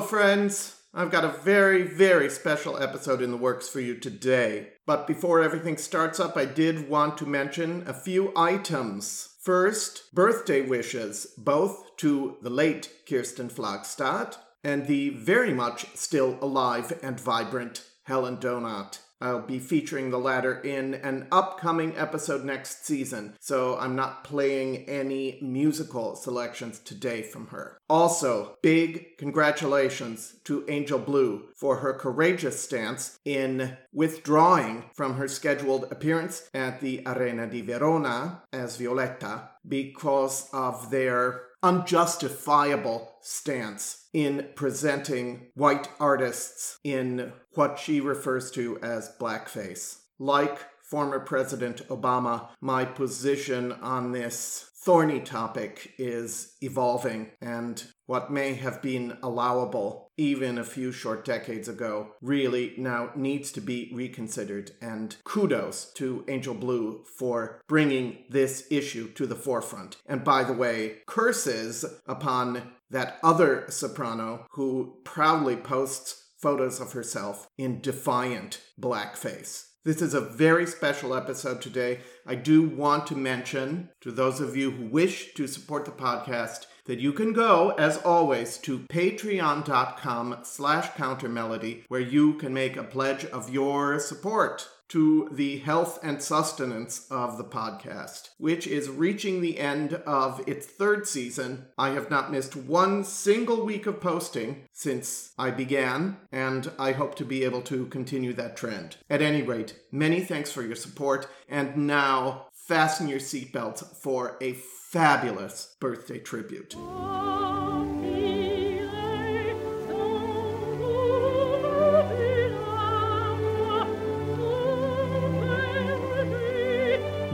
Hello, friends. I've got a very, very special episode in the works for you today. But before everything starts up, I did want to mention a few items. First, birthday wishes, both to the late Kirsten Flagstad and the very much still alive and vibrant Helen Donath. I'll be featuring the latter in an upcoming episode next season, so I'm not playing any musical selections today from her. Also, big congratulations to Angel Blue for her courageous stance in withdrawing from her scheduled appearance at the Arena di Verona as Violetta because of their unjustifiable stance in presenting white artists in what she refers to as blackface. Like former President Obama, my position on this thorny topic is evolving, and what may have been allowable even a few short decades ago really now needs to be reconsidered. And kudos to Angel Blue for bringing this issue to the forefront. And by the way, curses upon that other soprano who proudly posts photos of herself in defiant blackface. This is a very special episode today. I do want to mention to those of you who wish to support the podcast that you can go, as always, to patreon.com slash countermelody, where you can make a pledge of your support to the health and sustenance of the podcast, which is reaching the end of its third season. I have not missed one single week of posting since I began, and I hope to be able to continue that trend. At any rate, many thanks for your support, and now fasten your seatbelts for a fabulous birthday tribute. Oh.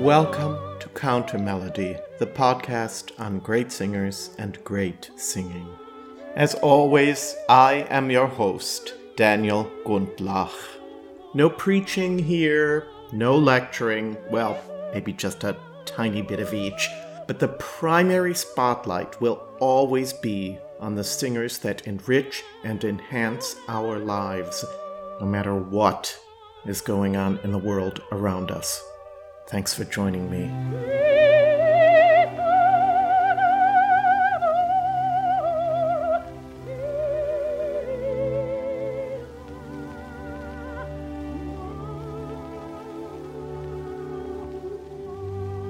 Welcome to Counter Melody, the podcast on great singers and great singing. As always, I am your host, Daniel Gundlach. No preaching here, no lecturing, well, maybe just a tiny bit of each, but the primary spotlight will always be on the singers that enrich and enhance our lives, no matter what is going on in the world around us. Thanks for joining me.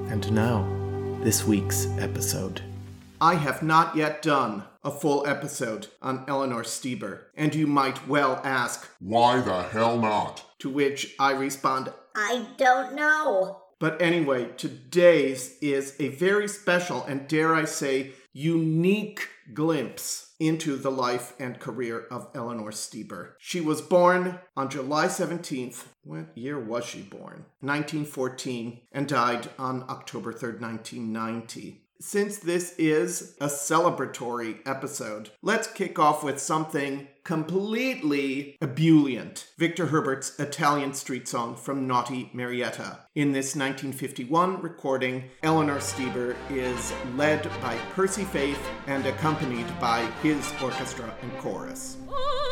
And now, this week's episode. I have not yet done a full episode on Eleanor Steber, and you might well ask, Why the hell not? To which I respond, I don't know. But anyway, today's is a very special and, dare I say, unique glimpse into the life and career of Eleanor Steber. She was born on July 17th. What year was she born? 1914, and died on October 3rd, 1990. Since this is a celebratory episode, let's kick off with something completely ebullient. Victor Herbert's Italian street song from Naughty Marietta. In this 1951 recording, Eleanor Steber is led by Percy Faith and accompanied by his orchestra and chorus. Oh,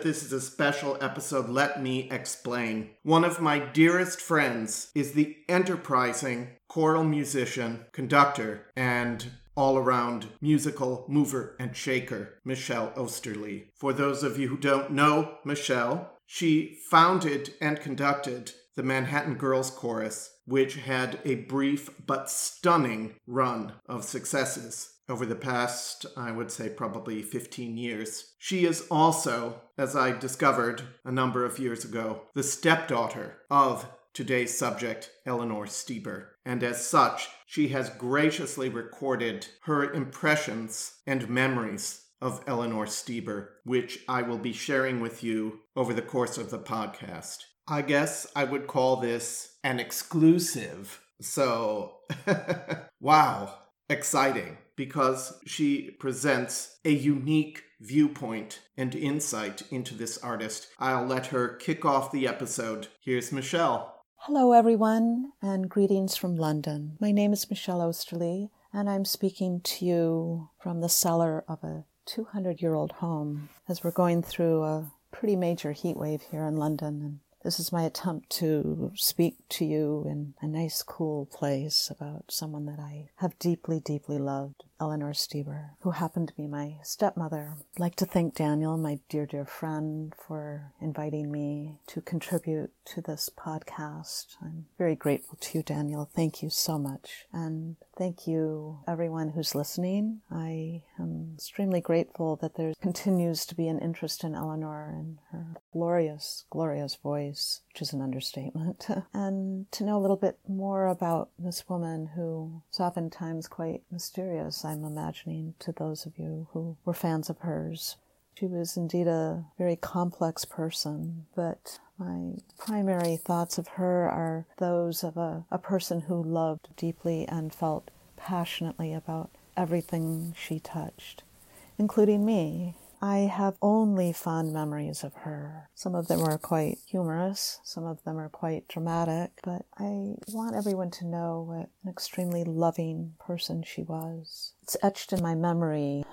that this is a special episode. Let me explain. One of my dearest friends is the enterprising choral musician, conductor, and all around musical mover and shaker, Michelle Osterly. For those of you who don't know Michelle, she founded and conducted the Manhattan Girls Chorus, which had a brief but stunning run of successes over the past, I would say, probably 15 years. She is also, as I discovered a number of years ago, the stepdaughter of today's subject, Eleanor Steber. And as such, she has graciously recorded her impressions and memories of Eleanor Steber, which I will be sharing with you over the course of the podcast. I guess I would call this an exclusive. So, wow, exciting because she presents a unique viewpoint and insight into this artist. I'll let her kick off the episode. Here's Michelle. Hello, everyone, and greetings from London. My name is Michelle Osterly, and I'm speaking to you from the cellar of a 200 year old home as we're going through a pretty major heat wave here in London. And this is my attempt to speak to you in a nice, cool place about someone that I have deeply, deeply loved, Eleanor Steber, who happened to be my stepmother. I'd like to thank Daniel, my dear, dear friend, for inviting me to contribute to this podcast. I'm very grateful to you, Daniel. Thank you so much. And thank you, everyone who's listening. I am extremely grateful that there continues to be an interest in Eleanor and her glorious, glorious voice, which is an understatement, and to know a little bit more about this woman who is oftentimes quite mysterious, I'm imagining, to those of you who were fans of hers. She was indeed a very complex person, but my primary thoughts of her are those of a, a person who loved deeply and felt passionately about everything she touched, including me. I have only fond memories of her. Some of them are quite humorous, some of them are quite dramatic, but I want everyone to know what an extremely loving person she was. It's etched in my memory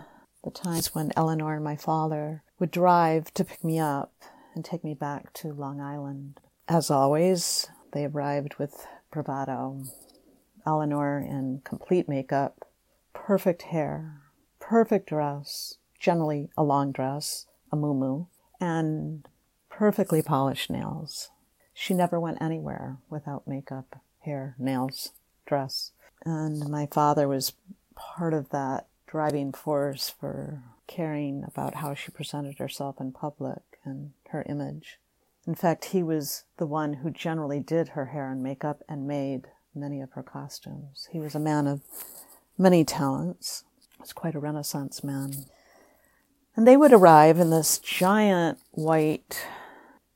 the times when Eleanor and my father would drive to pick me up and take me back to Long Island. As always, they arrived with bravado. Eleanor in complete makeup, perfect hair, perfect dress, generally a long dress, a muumuu, and perfectly polished nails. She never went anywhere without makeup, hair, nails, dress. And my father was part of that driving force for caring about how she presented herself in public and her image. In fact, he was the one who generally did her hair and makeup and made many of her costumes. He was a man of many talents. He was quite a Renaissance man. And they would arrive in this giant white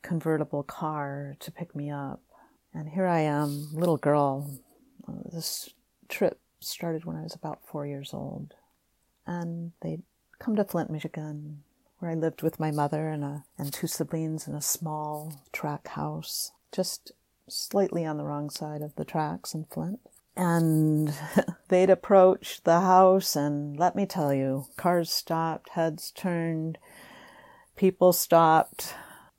convertible car to pick me up. And here I am, little girl. This trip started when I was about four years old. And they'd come to Flint, Michigan, where I lived with my mother and, a, and two siblings in a small track house, just slightly on the wrong side of the tracks in Flint. And they'd approach the house, and let me tell you, cars stopped, heads turned, people stopped.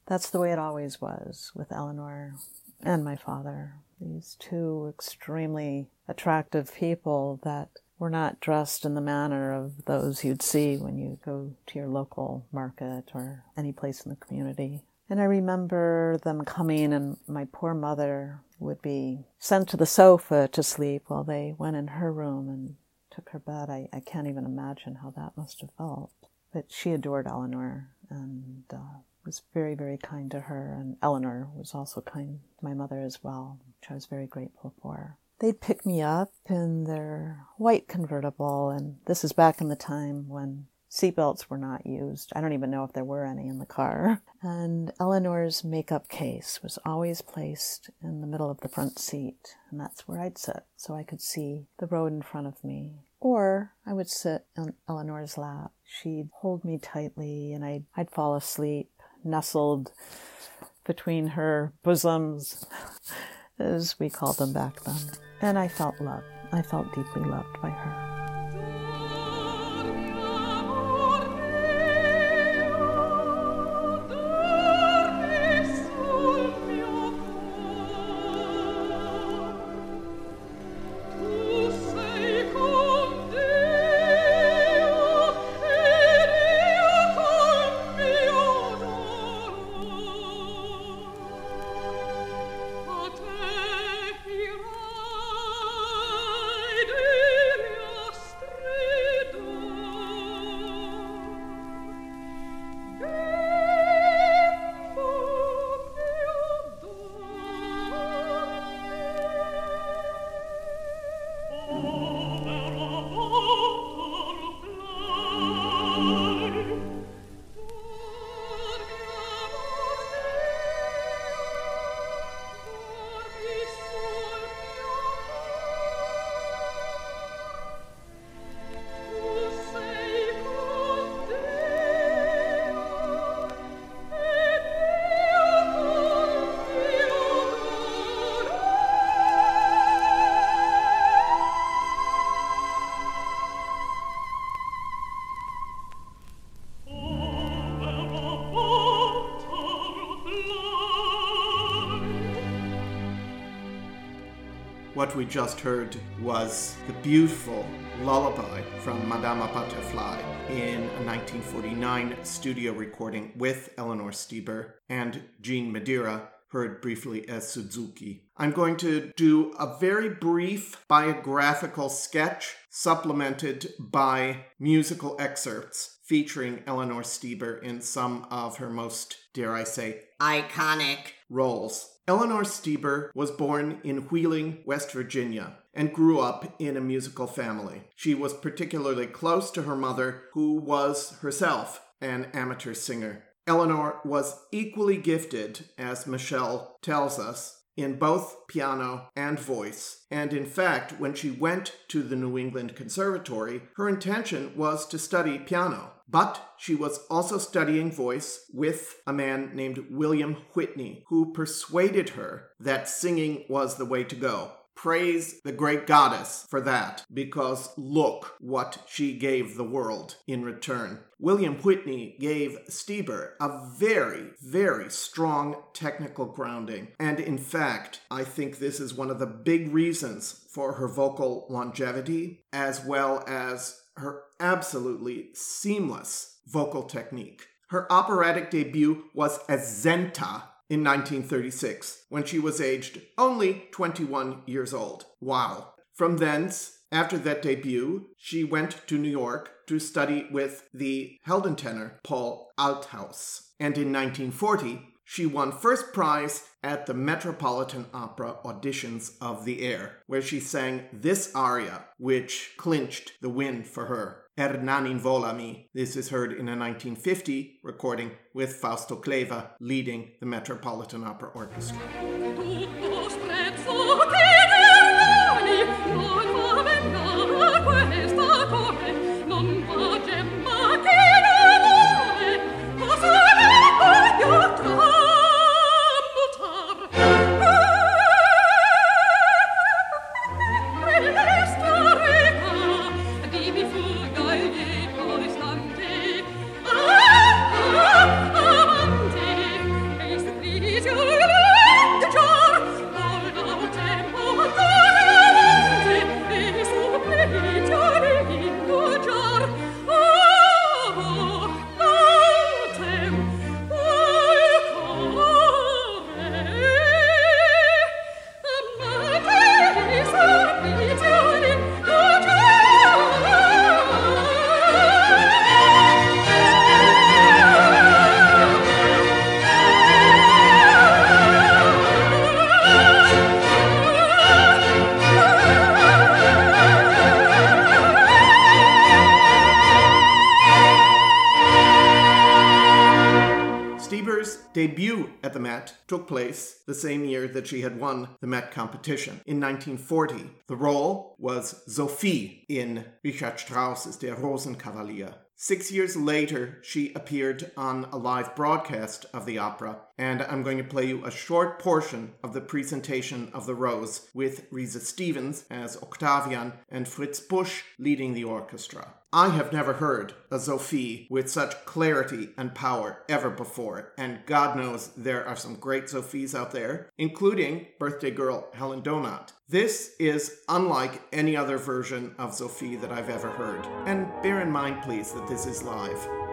That's the way it always was with Eleanor and my father. These two extremely attractive people that were not dressed in the manner of those you'd see when you go to your local market or any place in the community. And I remember them coming, and my poor mother would be sent to the sofa to sleep while they went in her room and took her bed. I, I can't even imagine how that must have felt. But she adored Eleanor and uh, was very, very kind to her. And Eleanor was also kind to my mother as well, which I was very grateful for. They'd pick me up in their white convertible, and this is back in the time when Seatbelts were not used. I don't even know if there were any in the car. And Eleanor's makeup case was always placed in the middle of the front seat, and that's where I'd sit so I could see the road in front of me. Or I would sit on Eleanor's lap. She'd hold me tightly, and I'd, I'd fall asleep, nestled between her bosoms, as we called them back then. And I felt loved. I felt deeply loved by her. We just heard was the beautiful lullaby from Madama Butterfly in a 1949 studio recording with Eleanor Steber and Jean Madeira, heard briefly as Suzuki. I'm going to do a very brief biographical sketch supplemented by musical excerpts featuring Eleanor Steber in some of her most, dare I say, Iconic. roles. Eleanor Steber was born in Wheeling, West Virginia, and grew up in a musical family. She was particularly close to her mother, who was herself an amateur singer. Eleanor was equally gifted, as Michelle tells us, in both piano and voice. And in fact, when she went to the New England Conservatory, her intention was to study piano. But she was also studying voice with a man named William Whitney, who persuaded her that singing was the way to go. Praise the great goddess for that, because look what she gave the world in return. William Whitney gave Steber a very, very strong technical grounding. And in fact, I think this is one of the big reasons for her vocal longevity, as well as her absolutely seamless vocal technique. Her operatic debut was as Senta in 1936, when she was aged only 21 years old. Wow. From thence, after that debut, she went to New York to study with the Heldentenor Paul Althouse. And in 1940, she won first prize at the Metropolitan Opera auditions of the air, where she sang this aria, which clinched the win for her. Ernani involami. This is heard in a 1950 recording with Fausto Cleva leading the Metropolitan Opera Orchestra. took place the same year that she had won the Met competition in 1940. The role was Sophie in Richard Strauss's Der Rosenkavalier. Six years later, she appeared on a live broadcast of the opera, and I'm going to play you a short portion of the presentation of The Rose with Risë Stevens as Octavian and Fritz Busch leading the orchestra. I have never heard a Sophie with such clarity and power ever before, and God knows there are some great Sophies out there, including birthday girl Helen Donath. This is unlike any other version of Sophie that I've ever heard. And bear in mind, please, that this is live.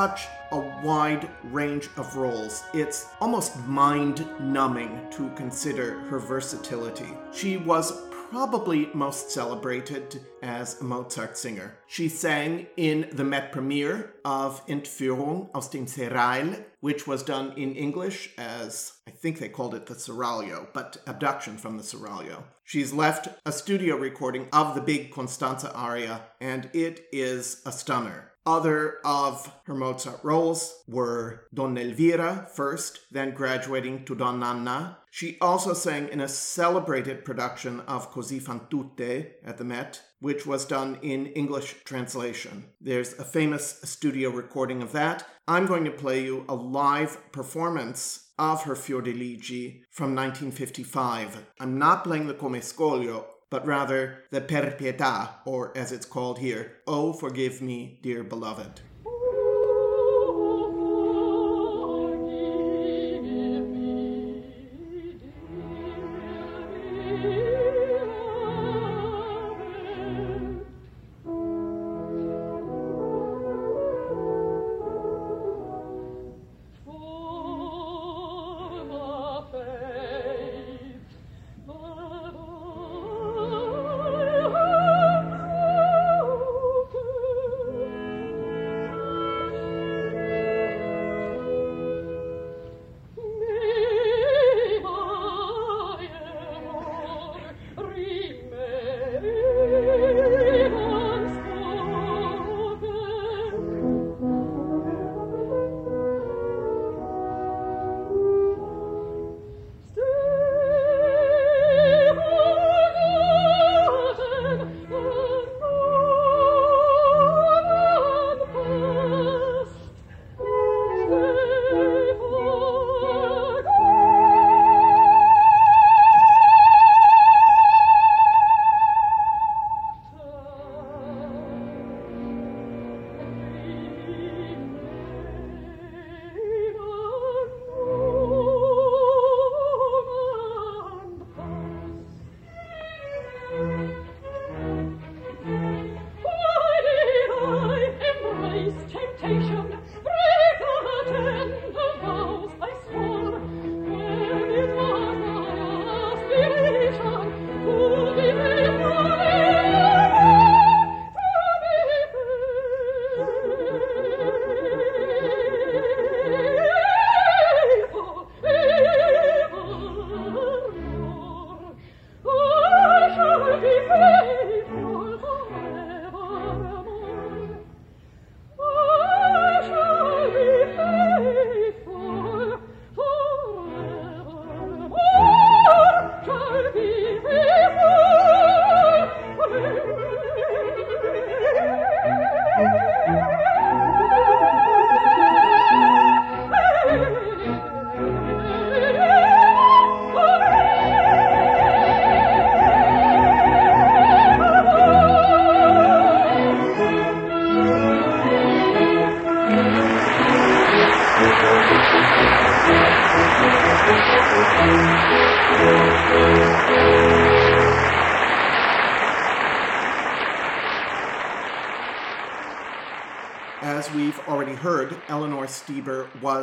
Such a wide range of roles. It's almost mind numbing to consider her versatility. She was probably most celebrated as a Mozart singer. She sang in the Met premiere of Entführung aus dem Serail, which was done in English as, I think they called it the Seraglio, but abduction from the Seraglio. She's left a studio recording of the big Constanza aria, and it is a stunner. Other of her Mozart roles were Donna Elvira first, then graduating to Donna Anna. She also sang in a celebrated production of Così fan tutte at the Met, which was done in English translation. There's a famous studio recording of that. I'm going to play you a live performance of her Fiordiligi from 1955. I'm not playing the Come Scoglio, but rather the Per Pietà, or as it's called here, Oh, forgive me, dear beloved.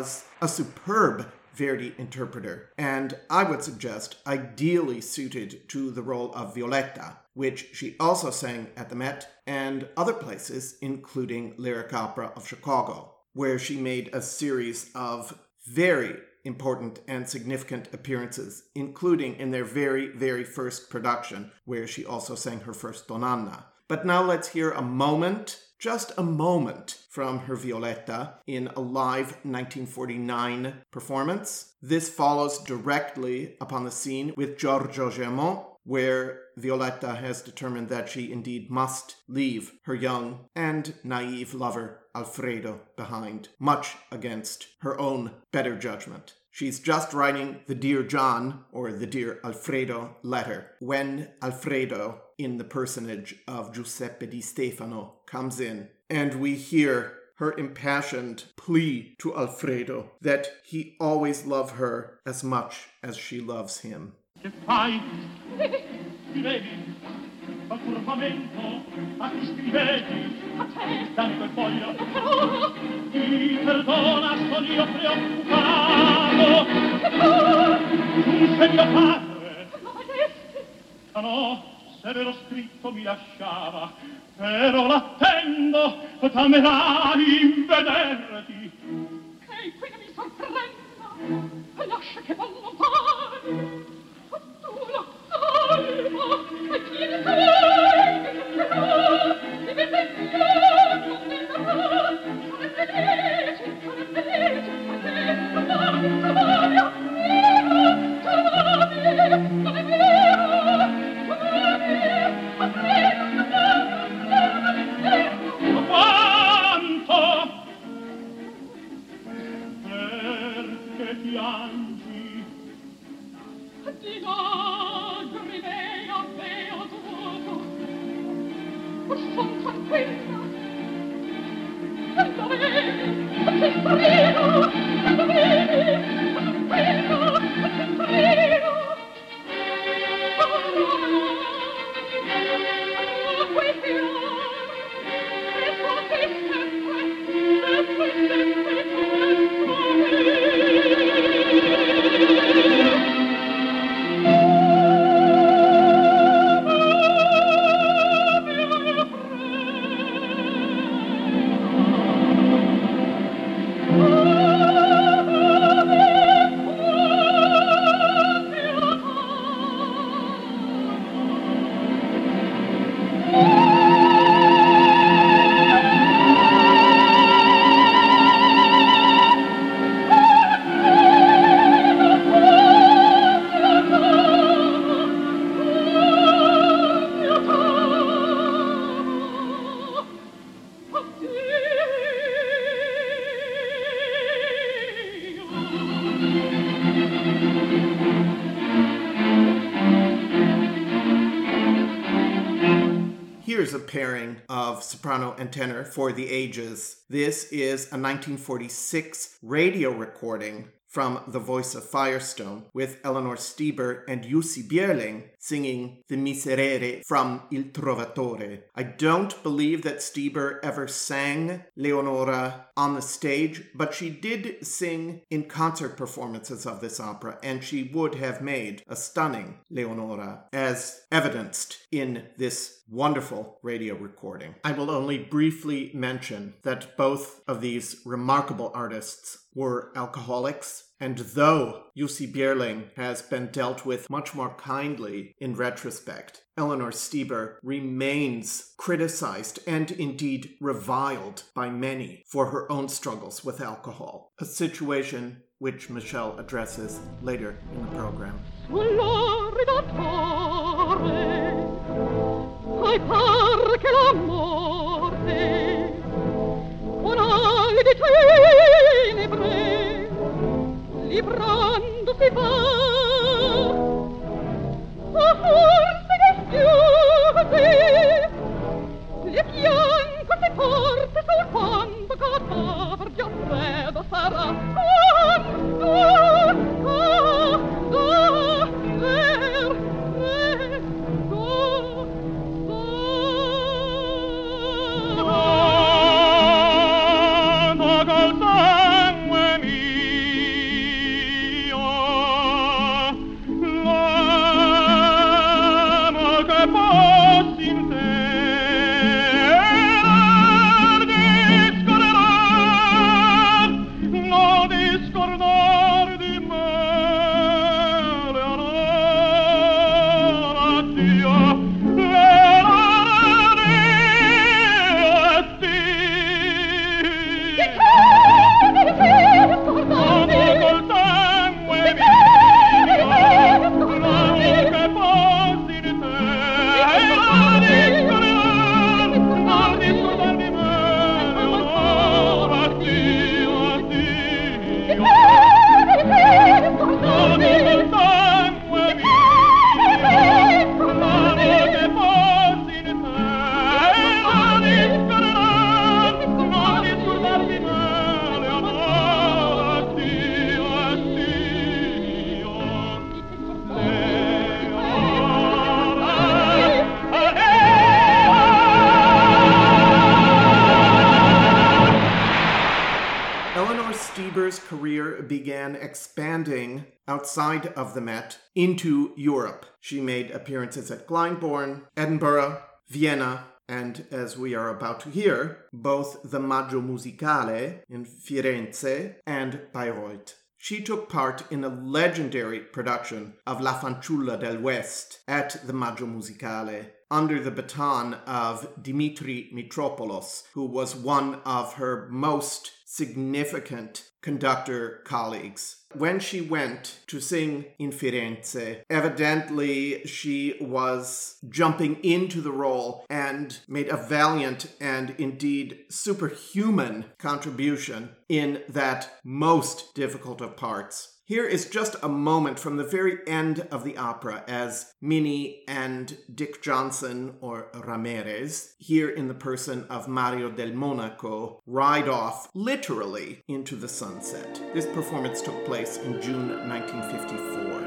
Was a superb Verdi interpreter, and I would suggest ideally suited to the role of Violetta, which she also sang at the Met and other places, including Lyric Opera of Chicago, where she made a series of very important and significant appearances, including in their very, very first production, where she also sang her first Donna Anna. But now let's hear a moment, just a moment, from her Violetta in a live 1949 performance. This follows directly upon the scene with Giorgio Germont, where Violetta has determined that she indeed must leave her young and naive lover Alfredo behind, much against her own better judgment. She's just writing the Dear John or the Dear Alfredo letter when Alfredo, in the personage of Giuseppe di Stefano, comes in and we hear her impassioned plea to Alfredo that he always love her as much as she loves him. severo scritto mi lasciava però l'attendo in invederti che qui mi sorprenda lascia che vanno pari tu l'ottima e tieni carai che toccherà di me pensiero tu mi sarà sarà felice soprano and tenor for the ages. This is a 1946 radio recording from The Voice of Firestone with Eleanor Steber and Jussi Björling singing the Miserere from Il Trovatore. I don't believe that Steber ever sang Leonora on the stage, but she did sing in concert performances of this opera, and she would have made a stunning Leonora, as evidenced in this wonderful radio recording. I will only briefly mention that both of these remarkable artists were alcoholics, and though Jussi Björling has been dealt with much more kindly in retrospect, Eleanor Steber remains criticized and indeed reviled by many for her own struggles with alcohol, a situation which Michelle addresses later in the program. Librando si va a forse dischiuse le fianco si porta sul quanto cadaver già freddo sarà began expanding outside of the Met into Europe. She made appearances at Glyndebourne, Edinburgh, Vienna, and as we are about to hear, both the Maggio Musicale in Firenze and Bayreuth. She took part in a legendary production of La Fanciulla del West at the Maggio Musicale under the baton of Dimitri Mitropoulos, who was one of her most significant conductor colleagues. When she went to sing in Firenze, evidently she was jumping into the role and made a valiant and indeed superhuman contribution in that most difficult of parts. Here is just a moment from the very end of the opera as Minnie and Dick Johnson, or Ramirez, here in the person of Mario del Monaco, ride off literally into the sunset. This performance took place in June 1954.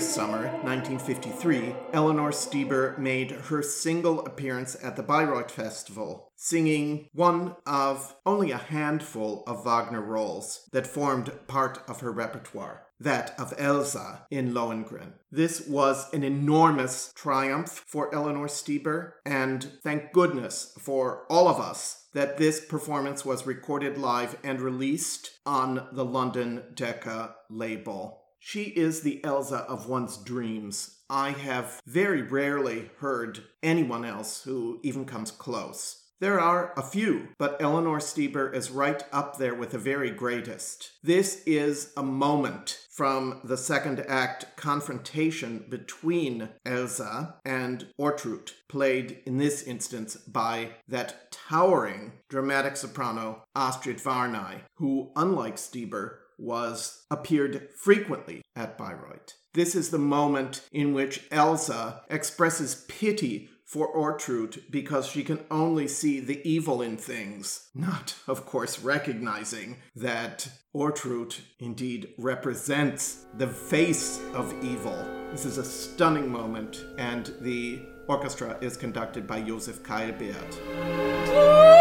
Previous summer, 1953, Eleanor Steber made her single appearance at the Bayreuth Festival, singing one of only a handful of Wagner roles that formed part of her repertoire that of Elsa in Lohengrin. This was an enormous triumph for Eleanor Steber, and thank goodness for all of us that this performance was recorded live and released on the London Decca label. She is the Elsa of one's dreams. I have very rarely heard anyone else who even comes close. There are a few, but Eleanor Steber is right up there with the very greatest. This is a moment from the second act confrontation between Elsa and Ortrud, played in this instance by that towering dramatic soprano Astrid Varnay, who, unlike Steber, was appeared frequently at Bayreuth. This is the moment in which Elsa expresses pity for Ortrud because she can only see the evil in things, not, of course, recognizing that Ortrud indeed represents the face of evil. This is a stunning moment, and the orchestra is conducted by Josef Keilberth.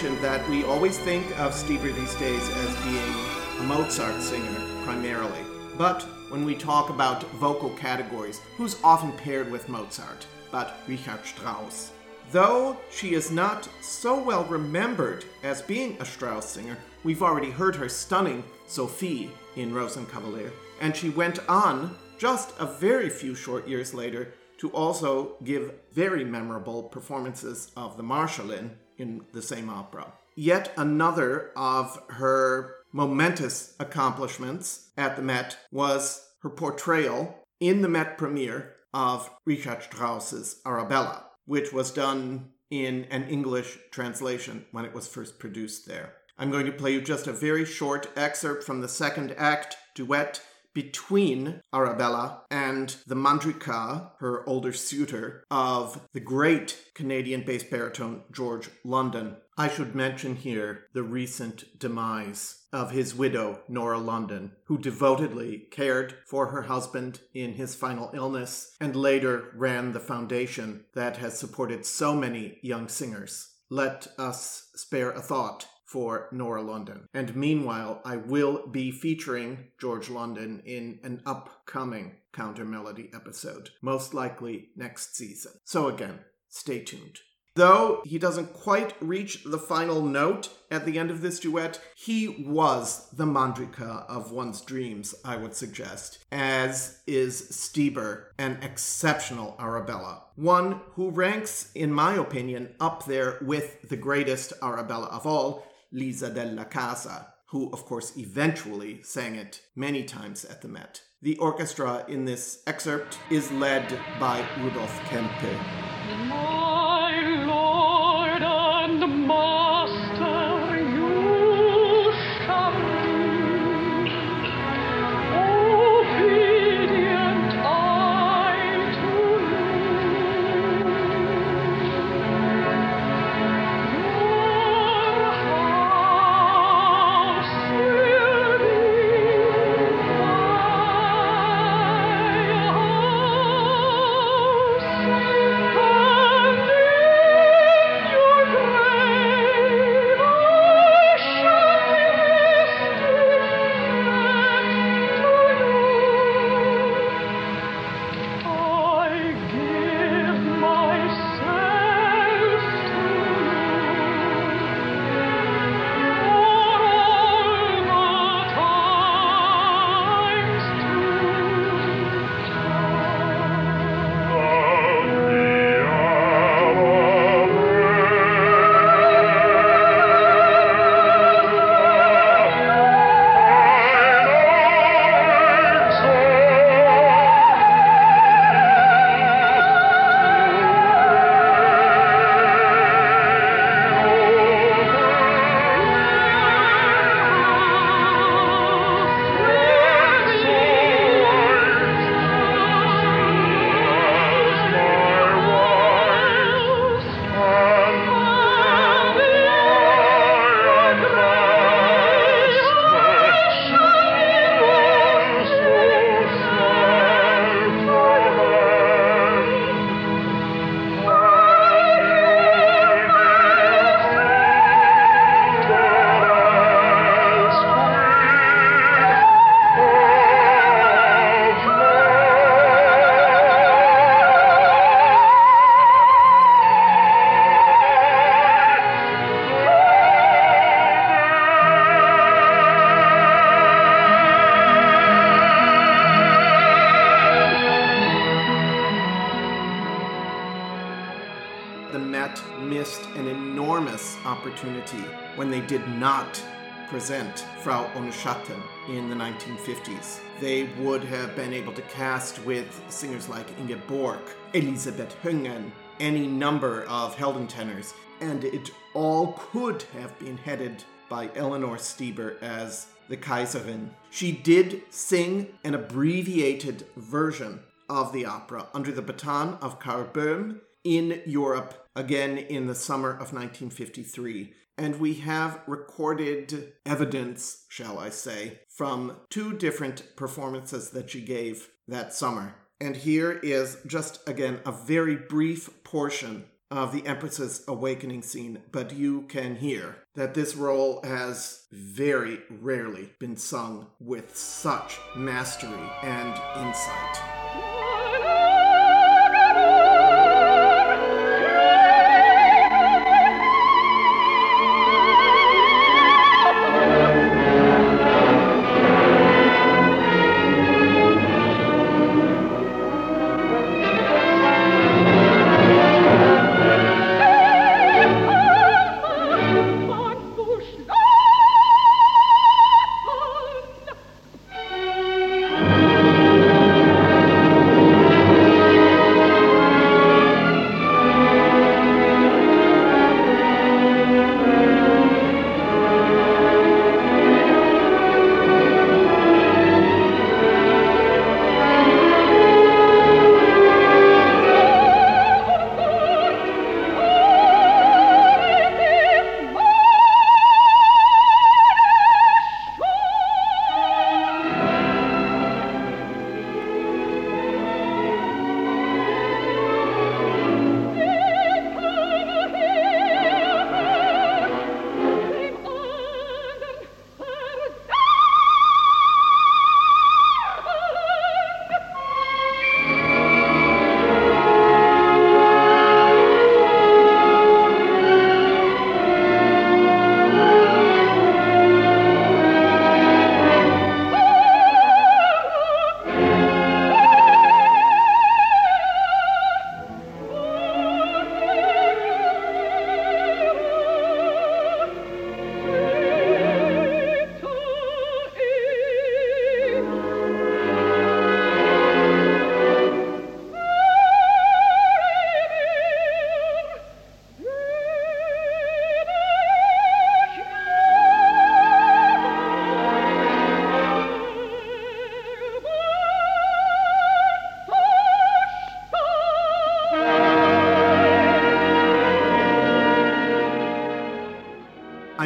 That we always think of Steber these days as being a Mozart singer primarily. But when we talk about vocal categories, who's often paired with Mozart but Richard Strauss? Though she is not so well remembered as being a Strauss singer, we've already heard her stunning Sophie in Rosenkavalier, and she went on just a very few short years later to also give very memorable performances of the Marschallin in the same opera. Yet another of her momentous accomplishments at the Met was her portrayal in the Met premiere of Richard Strauss's Arabella, which was done in an English translation when it was first produced there. I'm going to play you just a very short excerpt from the second act duet between Arabella and the Mandryka, her older suitor, of the great Canadian bass baritone George London. I should mention here the recent demise of his widow, Nora London, who devotedly cared for her husband in his final illness and later ran the foundation that has supported so many young singers. Let us spare a thought for Nora London. And meanwhile, I will be featuring George London in an upcoming Countermelody episode, most likely next season. So again, stay tuned. Though he doesn't quite reach the final note at the end of this duet, he was the Mandryka of one's dreams, I would suggest, as is Steber, an exceptional Arabella. One who ranks, in my opinion, up there with the greatest Arabella of all, Lisa della Casa, who, of course, eventually sang it many times at the Met. The orchestra in this excerpt is led by Rudolf Kempe. Did not present Frau ohne in the 1950s. They would have been able to cast with singers like Inge Borkh, Elisabeth Höngen, any number of Heldentenors, and it all could have been headed by Eleanor Steber as the Kaiserin. She did sing an abbreviated version of the opera under the baton of Karl Böhm in Europe again in the summer of 1953. And we have recorded evidence, shall I say, from two different performances that she gave that summer. And here is just again a very brief portion of the Empress's awakening scene, but you can hear that this role has very rarely been sung with such mastery and insight.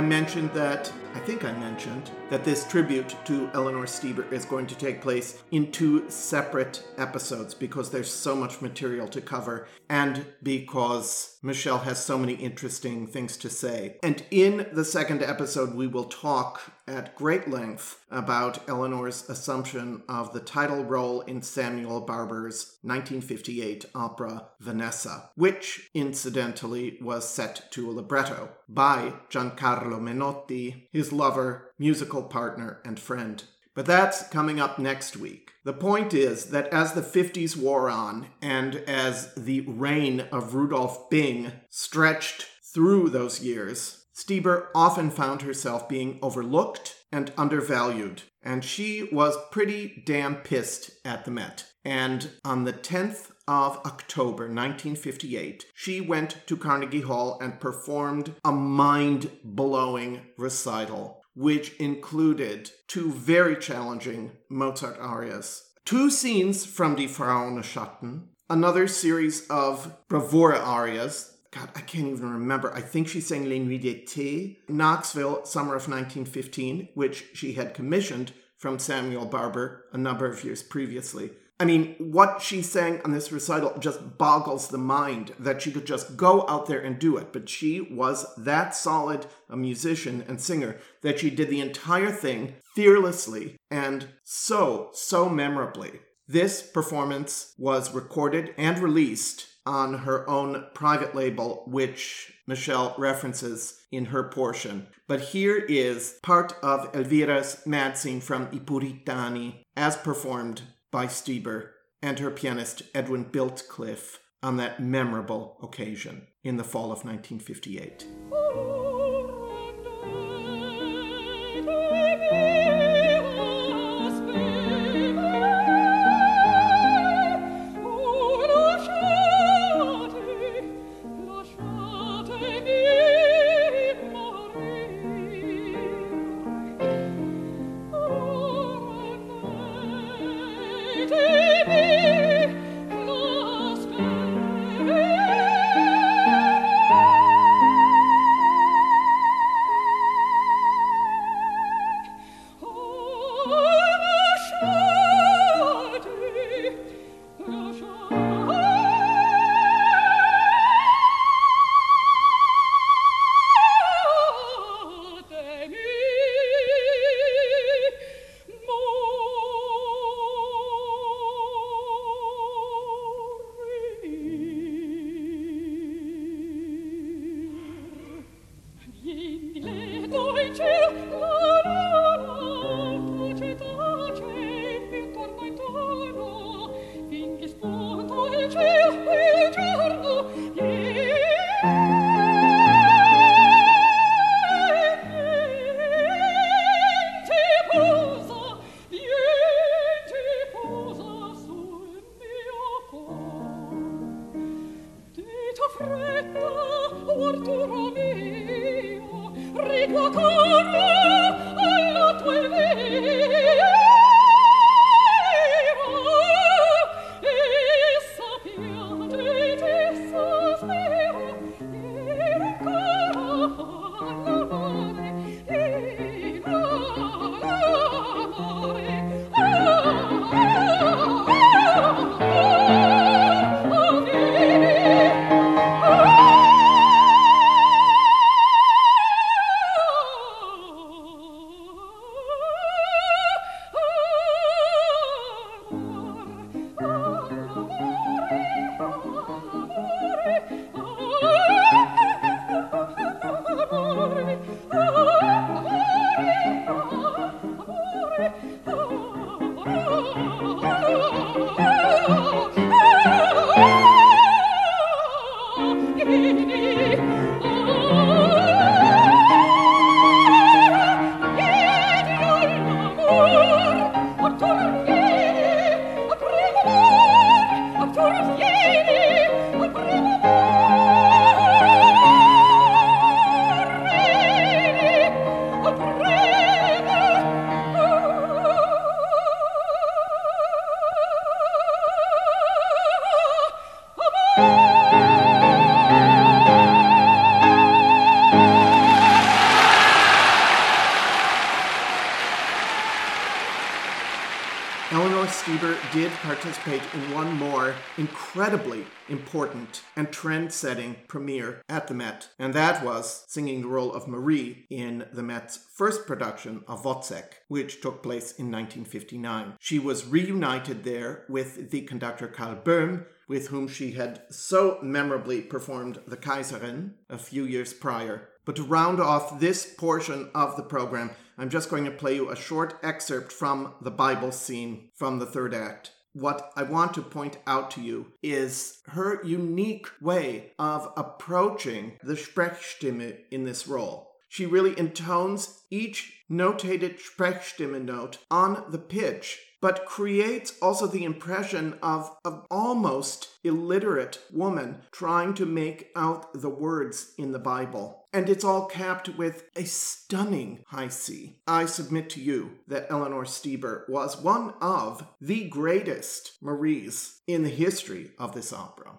Mentioned that, I think I mentioned, that this tribute to Eleanor Steber is going to take place in two separate episodes because there's so much material to cover and because Michelle has so many interesting things to say. And in the second episode, we will talk at great length about Eleanor's assumption of the title role in Samuel Barber's 1958 opera Vanessa, which incidentally was set to a libretto by Giancarlo Menotti, his lover, musical partner, and friend. But that's coming up next week. The point is that as the 50s wore on and as the reign of Rudolf Bing stretched through those years, Steber often found herself being overlooked and undervalued, and she was pretty damn pissed at the Met. And on the 10th of October 1958, she went to Carnegie Hall and performed a mind blowing recital, which included two very challenging Mozart arias, two scenes from Die Frau ohne Schatten, another series of bravura arias God, I can't even remember. I think she sang Les Nuits d'été, Knoxville, summer of 1915, which she had commissioned from Samuel Barber a number of years previously. I mean, what she sang on this recital just boggles the mind that she could just go out there and do it. But she was that solid a musician and singer that she did the entire thing fearlessly and so, so memorably. This performance was recorded and released on her own private label, which Michelle references in her portion. But here is part of Elvira's mad scene from I Puritani, as performed by Steber and her pianist Edwin Biltcliffe on that memorable occasion in the fall of 1958. Eleanor setting premiere at the Met, and that was singing the role of Marie in the Met's first production of Wozzeck, which took place in 1959. She was reunited there with the conductor Karl Böhm, with whom she had so memorably performed The Kaiserin a few years prior. But to round off this portion of the program, I'm just going to play you a short excerpt from the Bible scene from the third act. What I want to point out to you is her unique way of approaching the Sprechstimme in this role. She really intones each notated Sprechstimme note on the pitch but creates also the impression of an almost illiterate woman trying to make out the words in the Bible. And it's all capped with a stunning high C. I submit to you that Eleanor Steber was one of the greatest Maries in the history of this opera.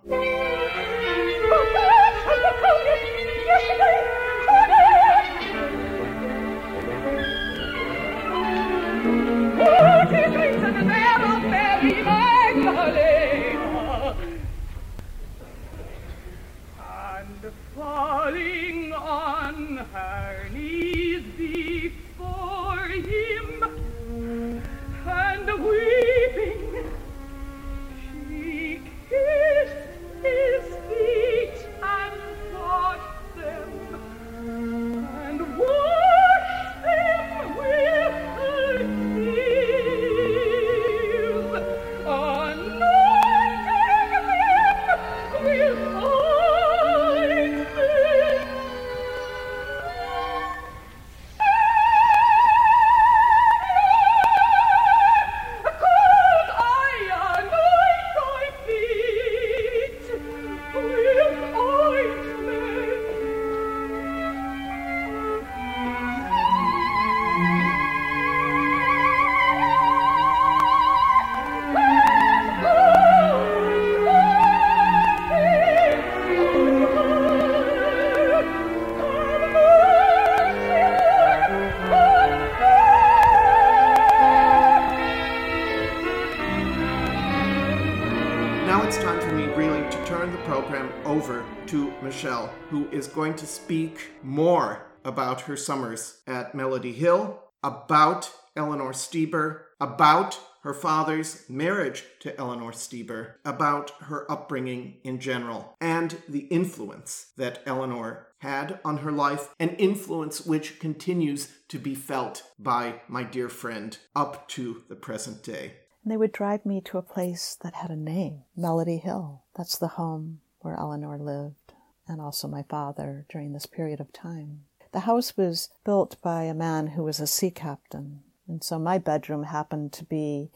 Going to speak more about her summers at Melody Hill, about Eleanor Steber, about her father's marriage to Eleanor Steber, about her upbringing in general, and the influence that Eleanor had on her life, an influence which continues to be felt by my dear friend up to the present day. And they would drive me to a place that had a name, Melody Hill. That's the home where Eleanor lived, and also my father during this period of time. The house was built by a man who was a sea captain, and so my bedroom happened to be,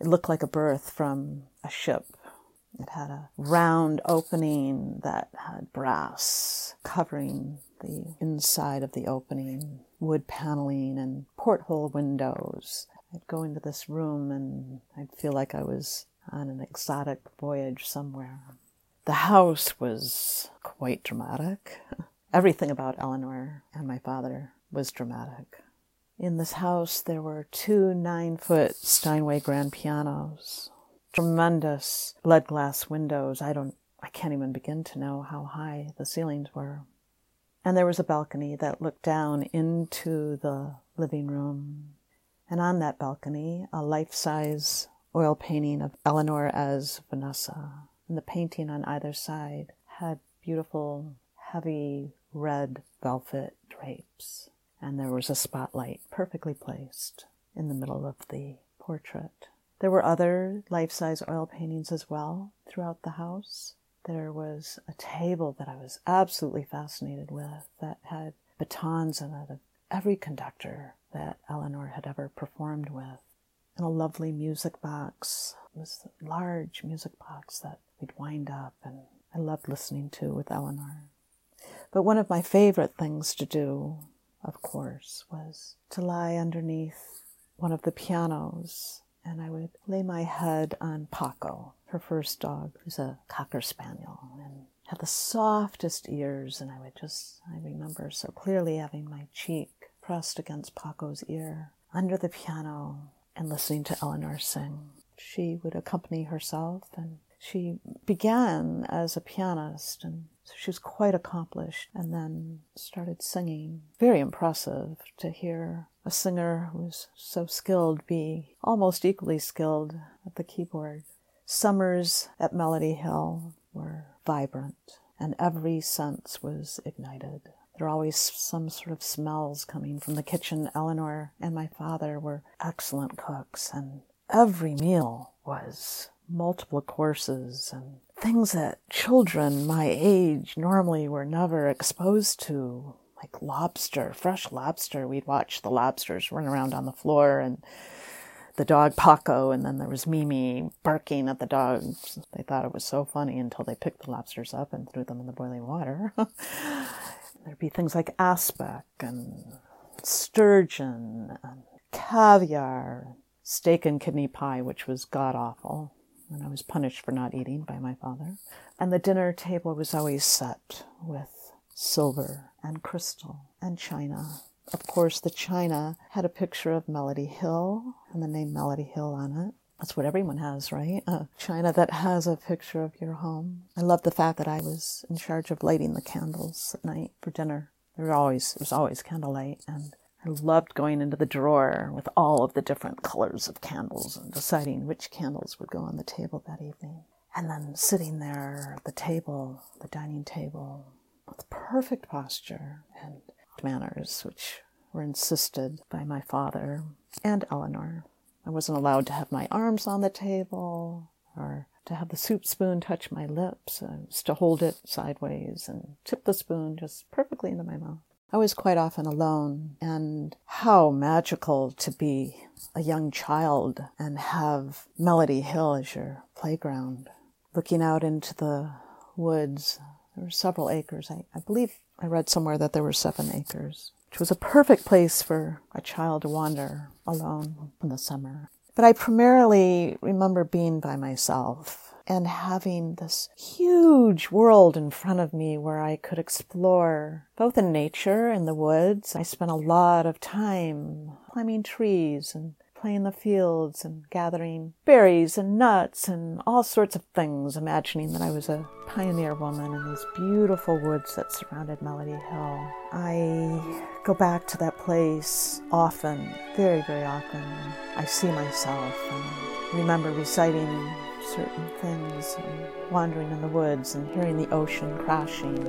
it looked like a berth from a ship. It had a round opening that had brass covering the inside of the opening, wood paneling, and porthole windows. I'd go into this room and I'd feel like I was on an exotic voyage somewhere. The house was quite dramatic. Everything about Eleanor and my father was dramatic. In this house, there were two nine foot Steinway grand pianos, tremendous lead glass windows. I don't, I can't even begin to know how high the ceilings were. And there was a balcony that looked down into the living room. And on that balcony, a life size oil painting of Eleanor as Vanessa. And the painting on either side had beautiful, heavy red velvet drapes. And there was a spotlight perfectly placed in the middle of the portrait. There were other life size oil paintings as well throughout the house. There was a table that I was absolutely fascinated with that had batons in it of every conductor that Eleanor had ever performed with. And a lovely music box. It was a large music box that we'd wind up and I loved listening to with Eleanor. But one of my favorite things to do, of course, was to lie underneath one of the pianos and I would lay my head on Paco, her first dog, who's a cocker spaniel, and had the softest ears. And I would just, I remember so clearly having my cheek pressed against Paco's ear under the piano and listening to Eleanor sing. She would accompany herself, and she began as a pianist, and so she was quite accomplished, and then started singing. Very impressive to hear a singer who was so skilled be almost equally skilled at the keyboard. Summers at Melody Hill were vibrant, and every sense was ignited. There were always some sort of smells coming from the kitchen. Eleanor and my father were excellent cooks, and every meal was multiple courses and things that children my age normally were never exposed to like lobster, fresh lobster. We'd watch the lobsters run around on the floor and the dog Paco, and then there was Mimi barking at the dogs. They thought it was so funny until they picked the lobsters up and threw them in the boiling water. There'd be things like aspic and sturgeon and caviar, steak and kidney pie, which was god awful, and I was punished for not eating by my father. And the dinner table was always set with silver and crystal and china. Of course, the china had a picture of Melody Hill and the name Melody Hill on it. That's what everyone has, right? A china that has a picture of your home. I love the fact that I was in charge of lighting the candles at night for dinner. There were always it was always candlelight, and I loved going into the drawer with all of the different colors of candles and deciding which candles would go on the table that evening. And then sitting there at the table, the dining table, with perfect posture and manners, which were insisted by my father and Eleanor. I wasn't allowed to have my arms on the table or to have the soup spoon touch my lips. I was to hold it sideways and tip the spoon just perfectly into my mouth. I was quite often alone, and how magical to be a young child and have Melody Hill as your playground. Looking out into the woods, there were several acres. I, I believe I read somewhere that there were seven acres, which was a perfect place for a child to wander alone in the summer. But I primarily remember being by myself and having this huge world in front of me where I could explore both in nature and the woods. I spent a lot of time climbing trees and playing the fields and gathering berries and nuts and all sorts of things, imagining that I was a pioneer woman in these beautiful woods that surrounded Melody Hill. I go back to that place often, very, very often. I see myself and remember reciting certain things and wandering in the woods and hearing the ocean crashing.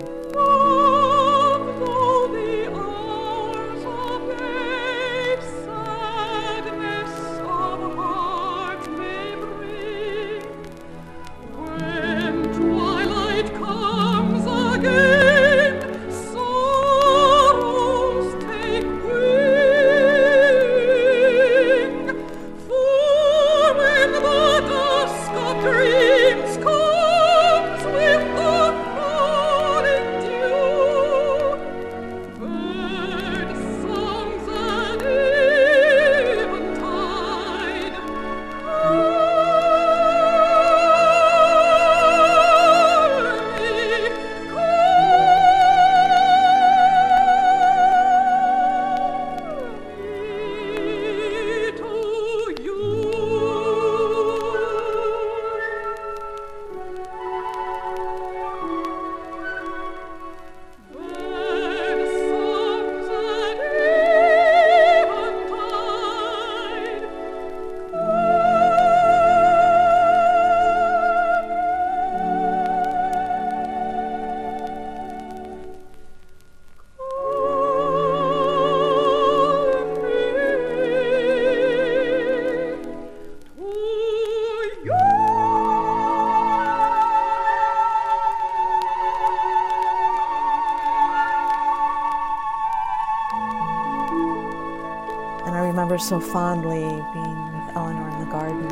So fondly being with Eleanor in the garden,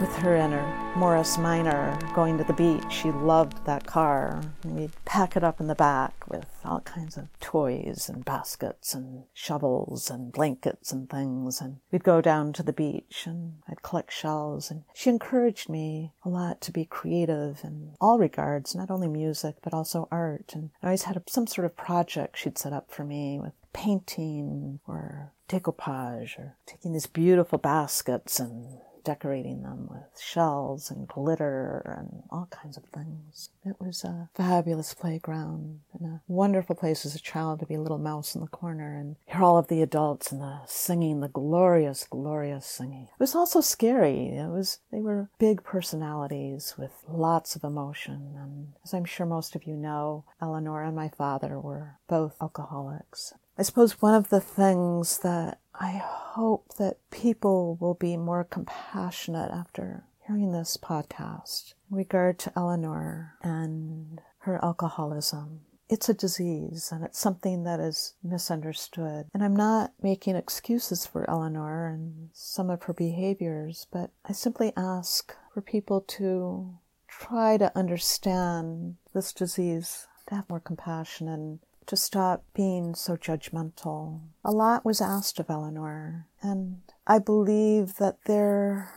with her and her Morris Minor going to the beach. She loved that car. We'd pack it up in the back with all kinds of toys and baskets and shovels and blankets and things. And we'd go down to the beach and collect shells. And she encouraged me a lot to be creative in all regards, not only music, but also art. And I always had some sort of project she'd set up for me with painting or decoupage or taking these beautiful baskets and decorating them with shells and glitter and all kinds of things. It was a fabulous playground and a wonderful place as a child to be a little mouse in the corner and hear all of the adults and the singing, the glorious, glorious singing. It was also scary. It was they were big personalities with lots of emotion and as I'm sure most of you know, Eleanor and my father were both alcoholics. I suppose one of the things that I hope that people will be more compassionate after hearing this podcast in regard to Eleanor and her alcoholism. It's a disease and it's something that is misunderstood. And I'm not making excuses for Eleanor and some of her behaviors, but I simply ask for people to try to understand this disease, to have more compassion and to stop being so judgmental. A lot was asked of Eleanor, and I believe that there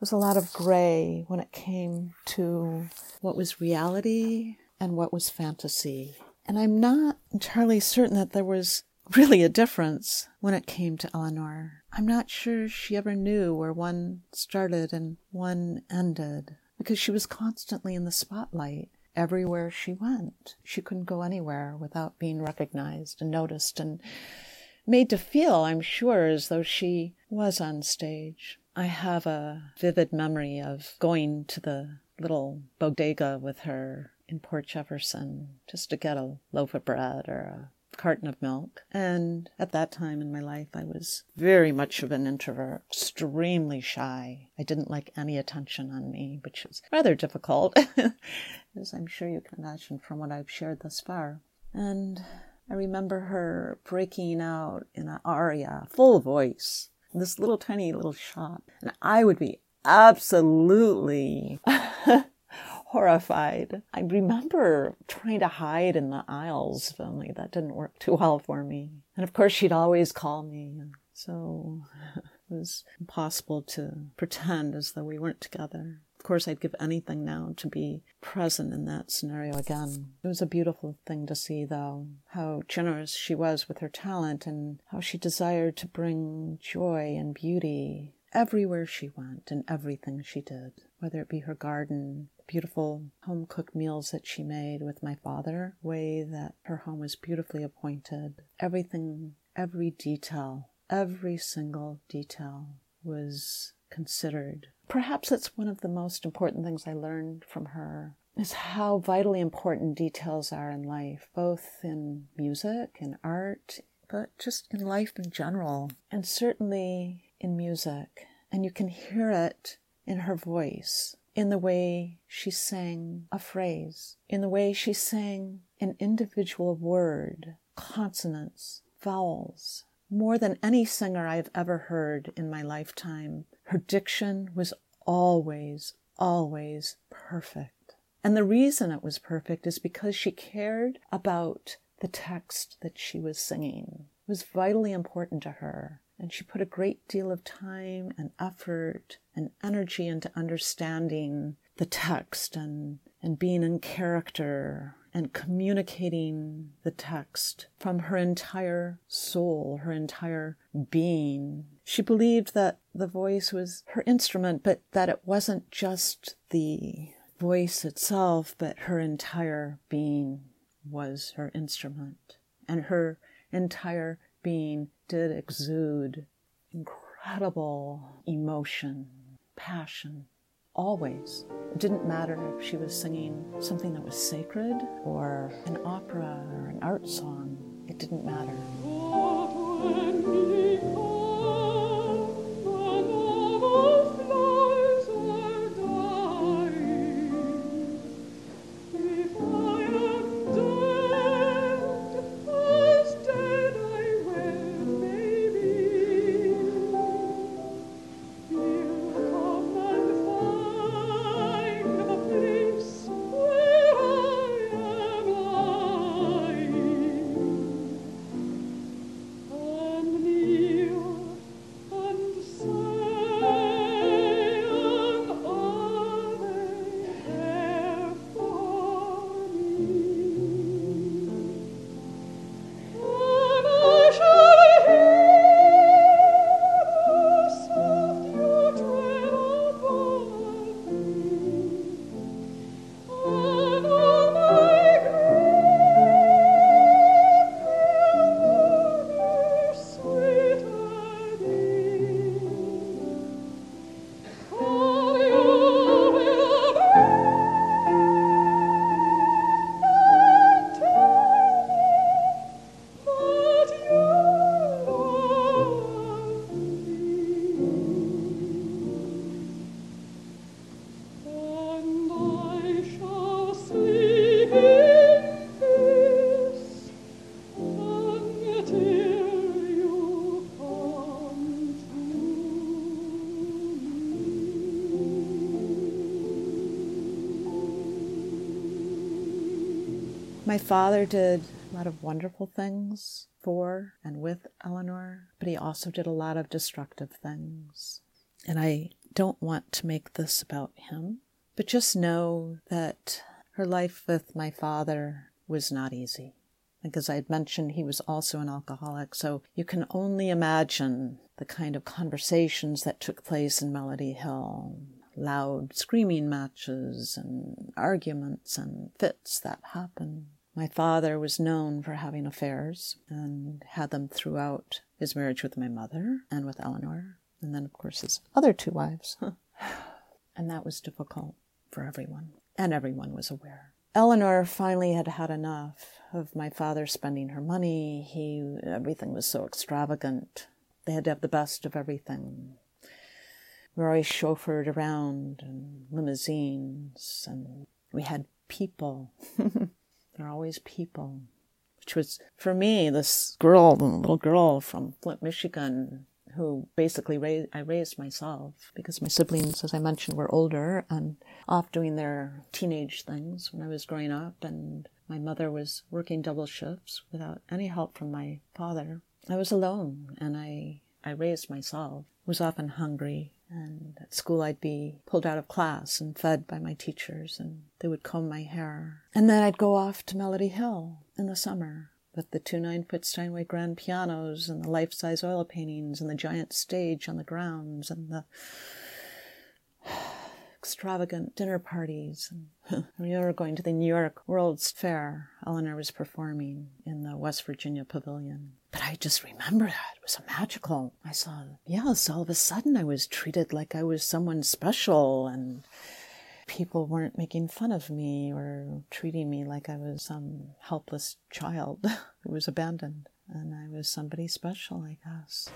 was a lot of gray when it came to what was reality and what was fantasy. And I'm not entirely certain that there was really a difference when it came to Eleanor. I'm not sure she ever knew where one started and one ended because she was constantly in the spotlight everywhere she went. She couldn't go anywhere without being recognized and noticed and made to feel, I'm sure, as though she was on stage. I have a vivid memory of going to the little bodega with her in Port Jefferson just to get a loaf of bread or a carton of milk. And at that time in my life, I was very much of an introvert, extremely shy. I didn't like any attention on me, which was rather difficult, as I'm sure you can imagine from what I've shared thus far. And I remember her breaking out in an aria, full voice, in this little tiny little shop. And I would be absolutely horrified. I remember trying to hide in the aisles, only that didn't work too well for me. And of course, she'd always call me, so it was impossible to pretend as though we weren't together. Of course, I'd give anything now to be present in that scenario again. It was a beautiful thing to see, though, how generous she was with her talent and how she desired to bring joy and beauty everywhere she went and everything she did, whether it be her garden, beautiful home cooked meals that she made with my father, way that her home was beautifully appointed, everything, every detail, every single detail was considered. Perhaps that's one of the most important things I learned from her is how vitally important details are in life, both in music and art, but just in life in general, and certainly in music. And you can hear it in her voice, in the way she sang a phrase, in the way she sang an individual word, consonants, vowels. More than any singer I've ever heard in my lifetime, her diction was always, always perfect. And the reason it was perfect is because she cared about the text that she was singing. It was vitally important to her. And she put a great deal of time and effort and energy into understanding the text and, and being in character and communicating the text from her entire soul, her entire being. She believed that the voice was her instrument, but that it wasn't just the voice itself, but her entire being was her instrument. And her entire being did exude incredible emotion, passion, always. It didn't matter if she was singing something that was sacred or an opera or an art song, it didn't matter. Oh, My father did a lot of wonderful things for and with Eleanor, but he also did a lot of destructive things. And I don't want to make this about him, but just know that her life with my father was not easy. Because I had mentioned he was also an alcoholic, so you can only imagine the kind of conversations that took place in Melody Hill loud screaming matches and arguments and fits that happened. My father was known for having affairs and had them throughout his marriage with my mother and with Eleanor, and then, of course, his other two wives. and that was difficult for everyone, and everyone was aware. Eleanor finally had had enough of my father spending her money. He everything was so extravagant. They had to have the best of everything. We were always chauffeured around in limousines, and we had people. There are always people. Which was, for me, this girl, the little girl from Flint, Michigan, who basically raised, I raised myself because my siblings, as I mentioned, were older and off doing their teenage things when I was growing up, and my mother was working double shifts without any help from my father. I was alone, and I I raised myself. Was often hungry And at school, I'd be pulled out of class and fed by my teachers, and they would comb my hair. And then I'd go off to Melody Hill in the summer with the two nine foot Steinway grand pianos and the life size oil paintings and the giant stage on the grounds and the extravagant dinner parties. I remember going to the New York World's Fair. Eleanor was performing in the West Virginia Pavilion. But I just remember that. It was magical. I saw, yes, all of a sudden I was treated like I was someone special and people weren't making fun of me or treating me like I was some helpless child who was abandoned. And I was somebody special, I guess.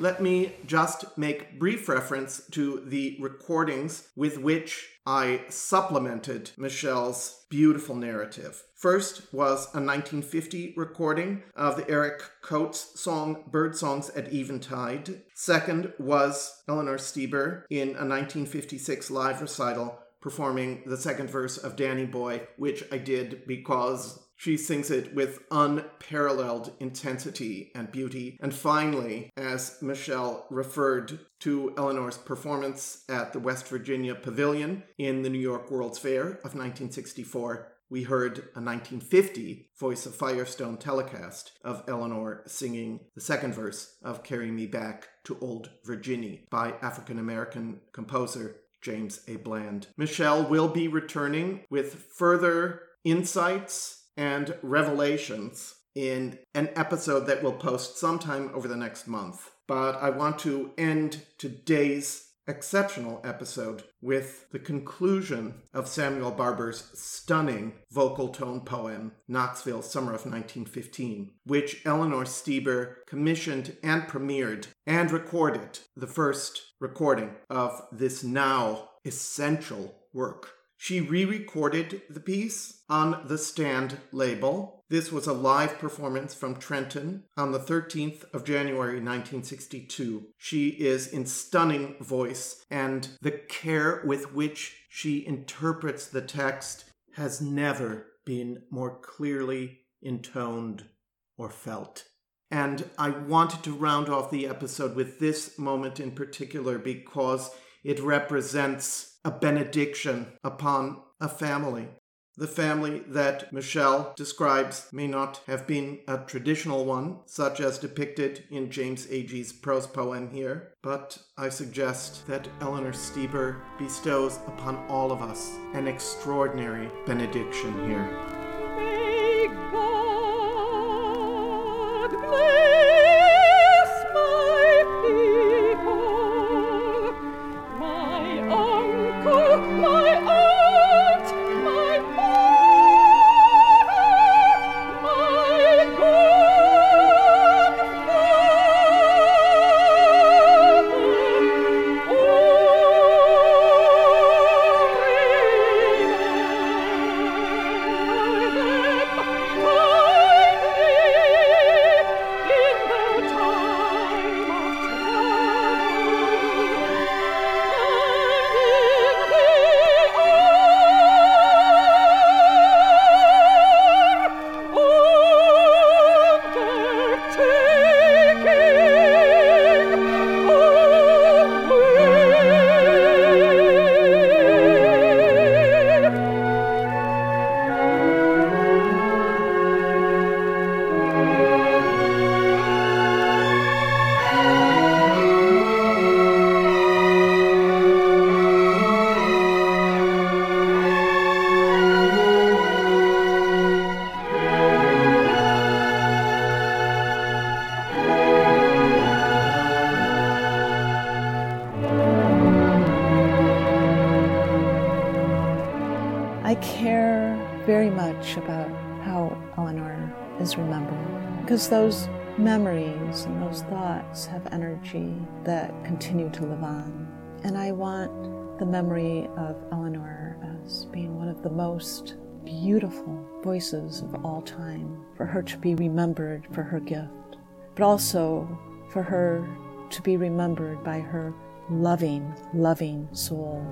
Let me just make brief reference to the recordings with which I supplemented Michelle's beautiful narrative. First was a 1950 recording of the Eric Coates song Bird Songs at Eventide. Second was Eleanor Steber in a 1956 live recital performing the second verse of Danny Boy, which I did because she sings it with unparalleled intensity and beauty. And finally, as Michelle referred to Eleanor's performance at the West Virginia Pavilion in the New York World's Fair of 1964, we heard a 1950 Voice of Firestone telecast of Eleanor singing the second verse of Carry Me Back to Old Virginia by African American composer James A. Bland. Michelle will be returning with further insights and revelations in an episode that we'll post sometime over the next month. But I want to end today's exceptional episode with the conclusion of Samuel Barber's stunning vocal tone poem, Knoxville, Summer of 1915, which Eleanor Steber commissioned and premiered and recorded the first recording of this now essential work. She re recorded the piece on the Stand label. This was a live performance from Trenton on the 13th of January 1962. She is in stunning voice, and the care with which she interprets the text has never been more clearly intoned or felt. And I wanted to round off the episode with this moment in particular because it represents a benediction upon a family. The family that Michelle describes may not have been a traditional one, such as depicted in James Agee's prose poem here, but I suggest that Eleanor Steber bestows upon all of us an extraordinary benediction here. Because those memories and those thoughts have energy that continue to live on. And I want the memory of Eleanor as being one of the most beautiful voices of all time, for her to be remembered for her gift, but also for her to be remembered by her loving, loving soul.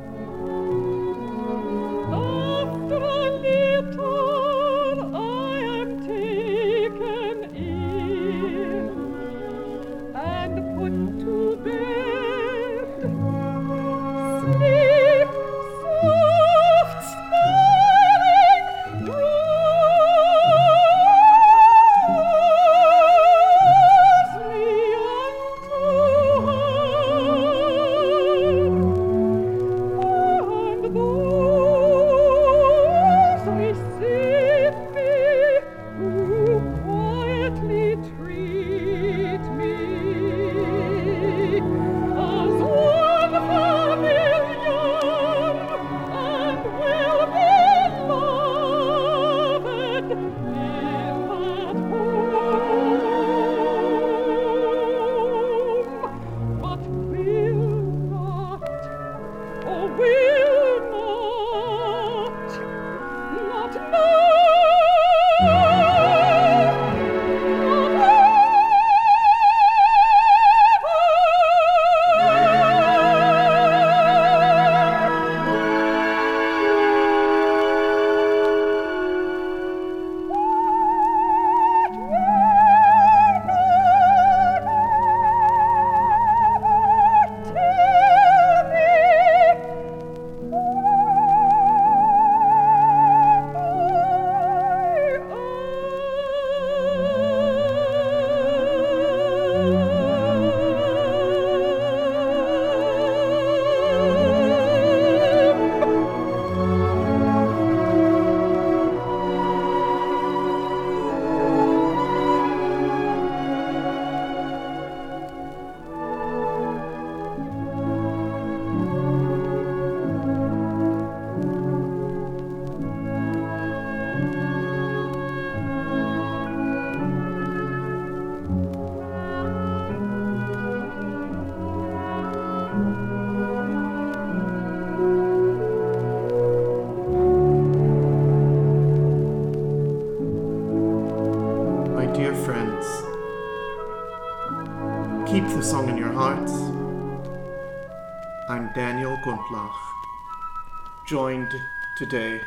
Today.